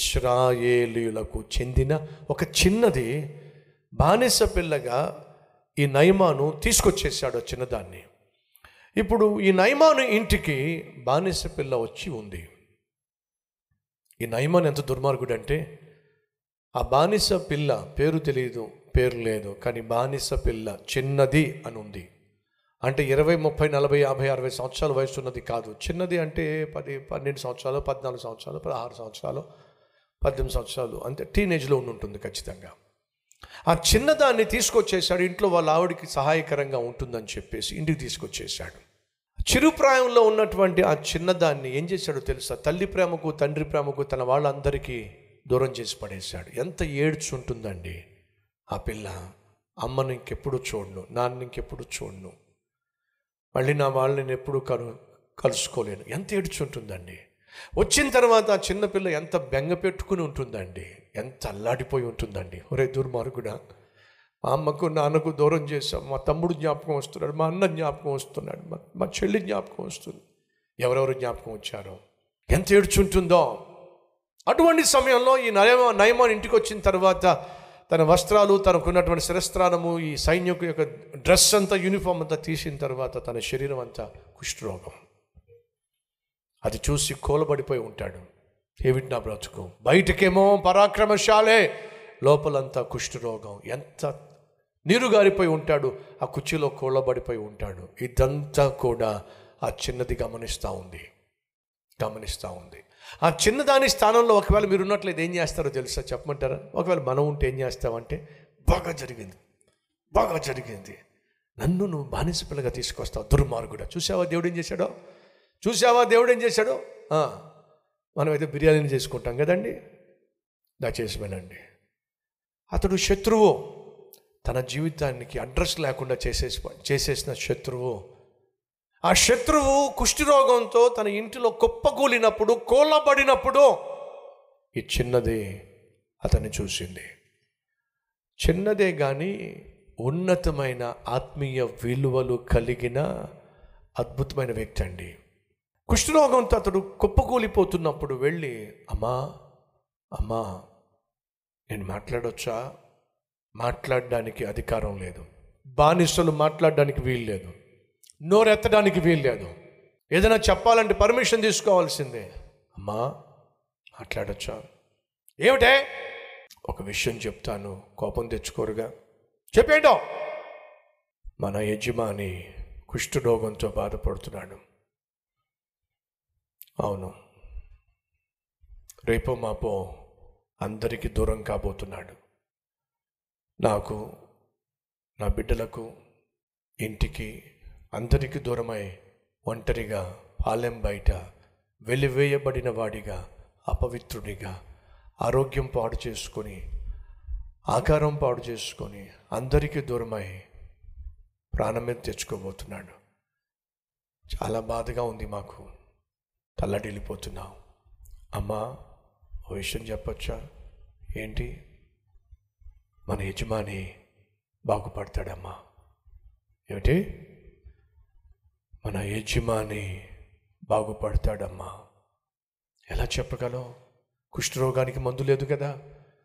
ఇస్రాయేలీలకు చెందిన ఒక చిన్నది బానిస పిల్లగా ఈ నయమాను తీసుకొచ్చేసాడు ఆ చిన్నదాన్ని. ఇప్పుడు ఈ నయమాను ఇంటికి బానిస పిల్ల వచ్చి ఉంది. ఈ నయమాన్ ఎంత దుర్మార్గుడు అంటే ఆ బానిస పిల్ల పేరు తెలియదు పేరు లేదు కానీ బానిస పిల్ల చిన్నది అని ఉంది. అంటే ఇరవై ముప్పై నలభై యాభై అరవై సంవత్సరాల వయసు ఉన్నది కాదు. చిన్నది అంటే పది పన్నెండు సంవత్సరాలు పద్నాలుగు సంవత్సరాలు పదహారు సంవత్సరాలు పద్దెనిమిది సంవత్సరాలు. అంటే టీనేజ్లో ఉంటుంది ఖచ్చితంగా. ఆ చిన్నదాన్ని తీసుకొచ్చేసాడు ఇంట్లో వాళ్ళ ఆవిడికి సహాయకరంగా ఉంటుందని చెప్పేసి ఇంటికి తీసుకొచ్చేసాడు చిరుప్రాయంలో ఉన్నటువంటి ఆ చిన్నదాన్ని ఏం చేశాడో తెలుసా? తల్లి ప్రేమకు తండ్రి ప్రేమకు తన వాళ్ళందరికీ దూరం చేసి పడేశాడు. ఎంత ఏడ్చుంటుందండి. ఆ పిల్ల అమ్మను ఇంకెప్పుడు చూడను నాన్న ఇంకెప్పుడు చూడను మళ్ళీ నా వాళ్ళని ఎప్పుడు కను కలుసుకోలేను. ఎంత ఏడ్చుంటుందండి. వచ్చిన తర్వాత ఆ చిన్నపిల్ల ఎంత బెంగ పెట్టుకుని ఉంటుందండి. ఎంత అల్లాడిపోయి ఉంటుందండి. ఒరే దుర్మార్గుడా మా అమ్మకు నాన్నకు దూరం చేశాం మా తమ్ముడు జ్ఞాపకం వస్తున్నాడు. మా అన్న జ్ఞాపకం వస్తున్నాడు. మా మా చెల్లి జ్ఞాపకం వస్తుంది. ఎవరెవరు జ్ఞాపకం వచ్చారో. ఎంత ఏడ్చుంటుందో. అటువంటి సమయంలో ఈ నయమ నయమాన్ ఇంటికి వచ్చిన తర్వాత తన వస్త్రాలు తనకున్నటువంటి శిరస్త్రానము ఈ సైన్యకు యొక్క డ్రెస్ అంతా యూనిఫామ్ అంతా తీసిన తర్వాత తన శరీరం అంతా కుష్ఠరోగం. అది చూసి కోలబడిపోయి ఉంటాడు. ఏమిటి నా బ్రతుకు. బయటకేమో పరాక్రమశాలే. లోపలంతా కుష్ఠరోగం. ఎంత నీరుగారిపోయి ఉంటాడు ఆ కుర్చీలో కోళ్ళబడిపోయి ఉంటాడు. ఇదంతా కూడా ఆ చిన్నది గమనిస్తూ ఉంది. గమనిస్తూ ఉంది. ఆ చిన్నదాని స్థానంలో ఒకవేళ మీరు ఉన్నట్లయితే ఏం చేస్తారో తెలుసా? చెప్పమంటారా? ఒకవేళ మనం ఉంటే ఏం చేస్తామంటే బాగా జరిగింది. బాగా జరిగింది. నన్ను నువ్వు బానిస పిల్లగా తీసుకొస్తావు దుర్మార్గుడా. చూసావా దేవుడు ఏం చేశాడో? చూసావా దేవుడు ఏం చేశాడో? మనమైతే బిర్యానీని చేసుకుంటాం కదండి. దయచేసి వెళ్ళండి అతడు శత్రువు. తన జీవితానికి అడ్రస్ లేకుండా చేసేసి చేసేసిన శత్రువు. ఆ శత్రువు కుష్ఠిరోగంతో తన ఇంటిలో కుప్పకూలినప్పుడు కోలబడినప్పుడు ఈ చిన్నది అతన్ని చూసింది. చిన్నదే కానీ ఉన్నతమైన ఆత్మీయ విలువలు కలిగిన అద్భుతమైన వ్యక్తి అండి. కుష్ఠరోగంతో అతడు కుప్పకూలిపోతున్నప్పుడు వెళ్ళి అమ్మా అమ్మా నేను మాట్లాడొచ్చా? మాట్లాడడానికి అధికారం లేదు. బానిసలు మాట్లాడడానికి వీలు లేదు. నోరెత్తడానికి వీలు లేదు. ఏదైనా చెప్పాలంటే పర్మిషన్ తీసుకోవాల్సిందే. అమ్మా మాట్లాడొచ్చా? ఏమిటే? ఒక విషయం చెప్తాను కోపం తెచ్చుకోరుగా. చెప్పేంటో? మన యజమాని కుష్ఠరోగంతో బాధపడుతున్నాడు. అవును. రేపో మాపో అందరికీ దూరం కాబోతున్నాడు. నాకు నా బిడ్డలకు ఇంటికి అందరికీ దూరమై ఒంటరిగా పాలెం బయట వెలివేయబడిన వాడిగా అపవిత్రుడిగా ఆరోగ్యం పాడు చేసుకొని ఆకారం పాడు చేసుకొని అందరికీ దూరమై ప్రాణమే తెచ్చుకోబోతున్నాడు. చాలా బాధగా ఉంది మాకు. తల్లడిల్లిపోతున్నావు. అమ్మా ఓ విషయం చెప్పొచ్చా? ఏంటి? మన యజమాని బాగుపడతాడమ్మా. ఏమిటి? మన యజమాని బాగుపడతాడమ్మా. ఎలా చెప్పగలం? కుష్ఠరోగానికి మందు లేదు కదా.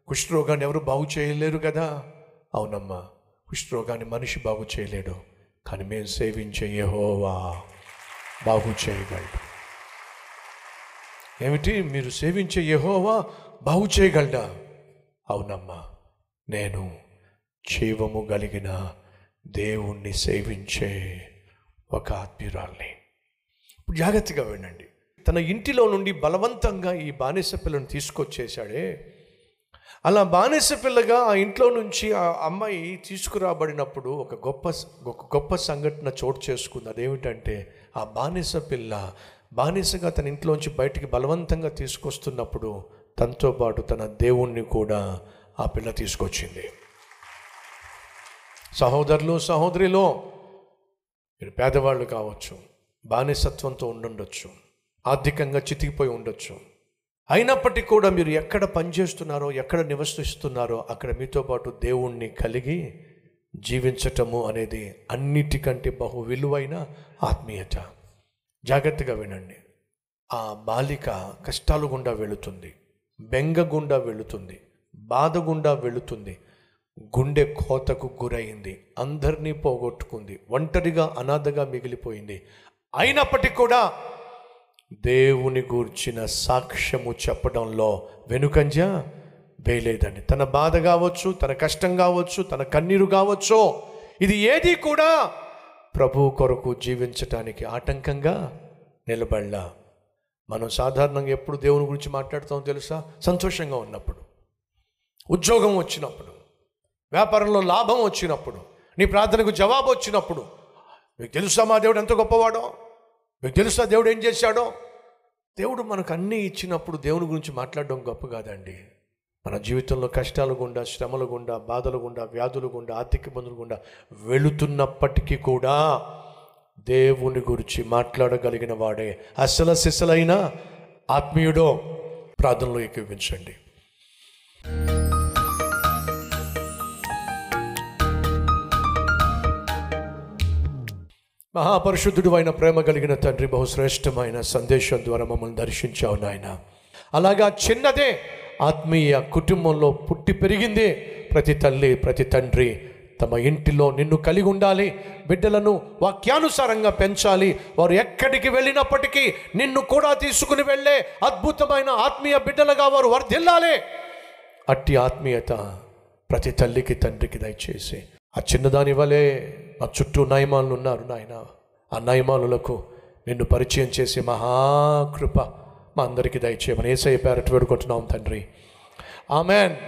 కుష్ఠరోగాన్ని ఎవరు బాగు చేయలేరు కదా. అవునమ్మా కుష్ఠరోగాన్ని మనిషి బాగు చేయలేడు. కానీ మేము సేవించే యహోవా. బాగు చేయగలడు. ఏమిటి? మీరు సేవించే యహోవా బాగు చేయగలడా? అవునమ్మా నేను జీవము కలిగిన దేవుణ్ణి సేవించే ఒక ఆత్మీయురాల్ని. జాగ్రత్తగా వినండి. తన ఇంటిలో నుండి బలవంతంగా ఈ బానిస పిల్లను తీసుకొచ్చేశాడే. అలా బానిస పిల్లగా ఆ ఇంట్లో నుంచి ఆ అమ్మాయి తీసుకురాబడినప్పుడు ఒక గొప్ప ఒక గొప్ప సంఘటన చోటు చేసుకుంది. అదేమిటంటే ఆ బానిస పిల్ల బానిసగా తన ఇంట్లోంచి బయటికి బలవంతంగా తీసుకొస్తున్నప్పుడు తనతో పాటు తన దేవుణ్ణి కూడా ఆ పిల్ల తీసుకొచ్చింది. సహోదరులు సహోదరిలో మీరు పేదవాళ్ళు కావచ్చు బానిసత్వంతో ఉండుండొచ్చు ఆర్థికంగా చితికిపోయి ఉండొచ్చు. అయినప్పటికీ కూడా మీరు ఎక్కడ పనిచేస్తున్నారో ఎక్కడ నివసిస్తున్నారో అక్కడ మీతో పాటు దేవుణ్ణి కలిగి జీవించటము అనేది అన్నిటికంటే బహు విలువైన ఆత్మీయత. జాగ్రత్తగా వినండి. ఆ బాలిక కష్టాలు గుండా వెళుతుంది. బెంగ గుండా వెళుతుంది. బాధ గుండా వెళుతుంది. గుండె కోతకు గురైంది. అందరినీ పోగొట్టుకుంది. ఒంటరిగా అనాథగా మిగిలిపోయింది. అయినప్పటికీ కూడా దేవుని గూర్చిన సాక్ష్యము చెప్పడంలో వెనుకంజ వేయలేదండి. తన బాధ కావచ్చు తన కష్టం కావచ్చు తన కన్నీరు కావచ్చు ఇది ఏది కూడా ప్రభు కొరకు జీవించటానికి ఆటంకంగా నిలబడలా. మనం సాధారణంగా ఎప్పుడు దేవుని గురించి మాట్లాడతామో తెలుసా? సంతోషంగా ఉన్నప్పుడు. ఉద్యోగం వచ్చినప్పుడు. వ్యాపారంలో లాభం వచ్చినప్పుడు. నీ ప్రార్థనకు జవాబు వచ్చినప్పుడు. మీకు తెలుసా మా దేవుడు ఎంత గొప్పవాడో? మీకు తెలుసా దేవుడు ఏం చేశాడో? దేవుడు మనకు అన్నీ ఇచ్చినప్పుడు దేవుని గురించి మాట్లాడడం గొప్ప కాదండి. మన జీవితంలో కష్టాలు గుండా శ్రమల గుండా బాధలు గుండా వ్యాధులు గుండా ఆర్థిక ఇబ్బందులు గుండా వెళుతున్నప్పటికీ కూడా దేవుని గురించి మాట్లాడగలిగిన వాడే. అసల సిసలైన ఆత్మీయుడో ప్రార్థనలో ఎక్కివించండి మహాపరిశుద్ధుడు అయిన ప్రేమ కలిగిన తండ్రి బహుశ్రేష్టమైన సందేశం ద్వారా మమ్మల్ని దర్శించావు నాయన. అలాగా చిన్నదే ఆత్మీయ కుటుంబంలో పుట్టి పెరిగింది ప్రతి తల్లి ప్రతి తండ్రి. తమ ఇంటిలో నిన్ను కలిగి ఉండాలి బిడ్డలను వాక్యానుసారంగా పెంచాలి. వారు ఎక్కడికి వెళ్ళినప్పటికీ నిన్ను కూడా తీసుకుని వెళ్ళే అద్భుతమైన ఆత్మీయ బిడ్డలుగా వారు వర్ధిల్లాలి. అట్టి ఆత్మీయత ప్రతి తల్లికి తండ్రికి దయచేసి. ఆ చిన్నదాని వలె నా చుట్టూ నయమాలు ఉన్నారు నాయన. ఆ నయమానులకు నిన్ను పరిచయం చేసే మహాకృప ఆత్మ అందరికీ దయచేయమని ఏసయ్య పేరట్ వేడుకుంటున్నాం తండ్రి. ఆమెన్.